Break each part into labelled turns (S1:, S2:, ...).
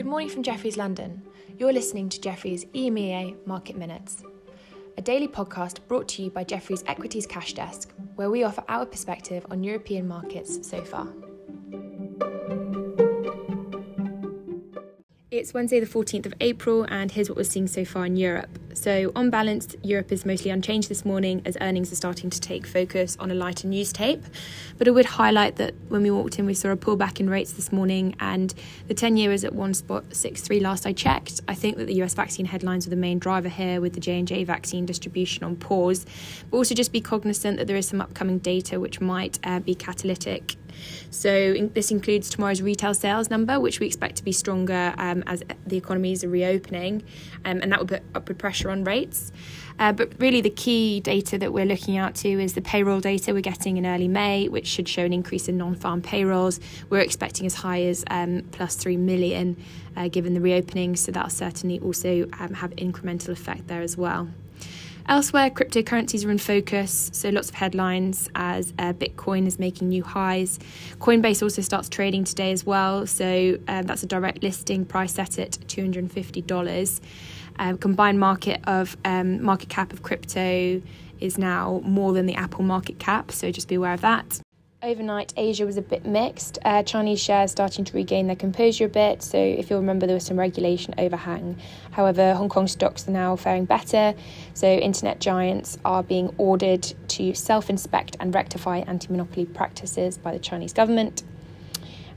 S1: Good morning from Jefferies London. You're listening to Jefferies EMEA Market Minutes, a daily podcast brought to you by Jefferies Equities Cash Desk, where we offer our perspective on European markets so far. It's Wednesday, the 14th of April, and here's what we're seeing so far in Europe. So, on balance, Europe is mostly unchanged this morning as earnings are starting to take focus on a lighter news tape. But I would highlight that when we walked in, we saw a pullback in rates this morning, and the 10 year is at one spot six three last I checked. I think that the US vaccine headlines are the main driver here, with the J and J vaccine distribution on pause. But also just be cognizant that there is some upcoming data which might uh, be catalytic so in, this includes tomorrow's retail sales number, which we expect to be stronger um, as the economies are reopening, um, and that will put upward pressure on rates. Uh, but really, the key data that we're looking out to is the payroll data we're getting in early May, which should show an increase in non-farm payrolls. We're expecting as high as um, plus three million, uh, given the reopening. So that'll certainly also um, have incremental effect there as well. Elsewhere, cryptocurrencies are in focus, so lots of headlines as uh, Bitcoin is making new highs. Coinbase also starts trading today as well, so um, that's a direct listing price set at $250. Um, combined market of um, market cap of crypto is now more than the Apple market cap, so just be aware of that. Overnight, Asia was a bit mixed. Uh, Chinese shares starting to regain their composure a bit. So, if you'll remember, there was some regulation overhang. However, Hong Kong stocks are now faring better. So, internet giants are being ordered to self inspect and rectify anti monopoly practices by the Chinese government.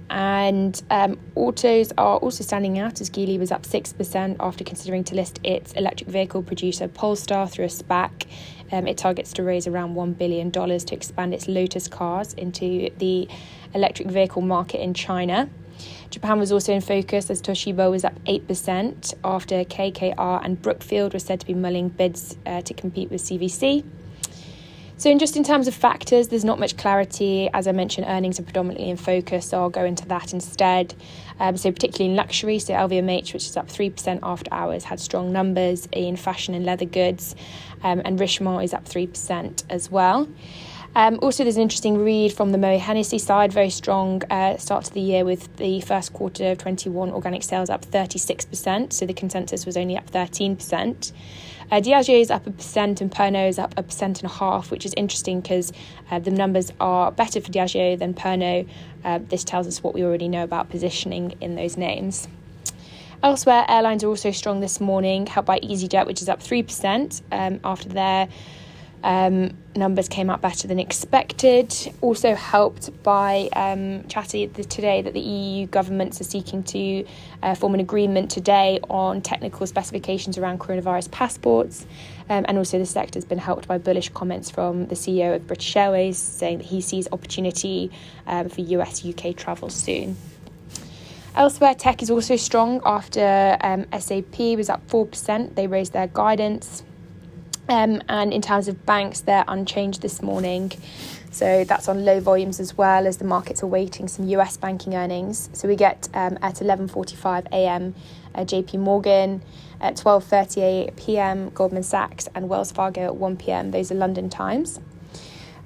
S1: And um, autos are also standing out as Geely was up 6% after considering to list its electric vehicle producer Polestar through a SPAC. Um, it targets to raise around $1 billion to expand its Lotus cars into the electric vehicle market in China. Japan was also in focus as Toshiba was up 8% after KKR and Brookfield were said to be mulling bids uh, to compete with CVC. So, in just in terms of factors, there's not much clarity. As I mentioned, earnings are predominantly in focus, so I'll go into that instead. Um, so, particularly in luxury, so LVMH, which is up 3% after hours, had strong numbers in fashion and leather goods, um, and Richemont is up 3% as well. Um, also, there's an interesting read from the Moet Hennessy side, very strong uh, start to the year with the first quarter of 21 organic sales up 36%, so the consensus was only up 13%. Uh, Diageo is up a percent and Pernod is up a percent and a half, which is interesting because uh, the numbers are better for Diageo than Pernod. Uh, this tells us what we already know about positioning in those names. Elsewhere, airlines are also strong this morning, helped by EasyJet, which is up 3% um, after their um, numbers came out better than expected. Also helped by um, chatty today that the EU governments are seeking to uh, form an agreement today on technical specifications around coronavirus passports. Um, and also, the sector has been helped by bullish comments from the CEO of British Airways saying that he sees opportunity um, for US UK travel soon. Elsewhere, tech is also strong after um, SAP was up 4%. They raised their guidance. Um, and in terms of banks, they're unchanged this morning. So that's on low volumes as well as the markets are waiting some US banking earnings. So we get um, at 11:45 a.m. Uh, JP Morgan, at 12:38 p.m. Goldman Sachs and Wells Fargo at 1 p.m. Those are London times.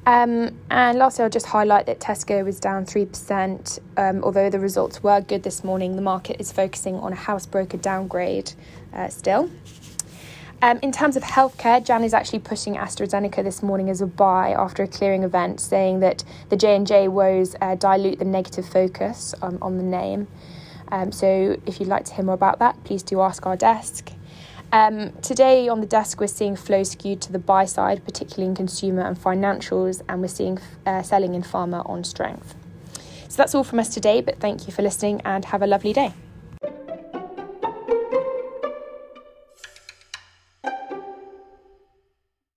S1: Um, and lastly, I'll just highlight that Tesco was down 3%. Um, although the results were good this morning, the market is focusing on a house broker downgrade uh, still. Um, in terms of healthcare, Jan is actually pushing AstraZeneca this morning as a buy after a clearing event, saying that the J and J woes uh, dilute the negative focus on, on the name. Um, so, if you'd like to hear more about that, please do ask our desk. Um, today on the desk, we're seeing flow skewed to the buy side, particularly in consumer and financials, and we're seeing uh, selling in pharma on strength. So that's all from us today, but thank you for listening and have a lovely day.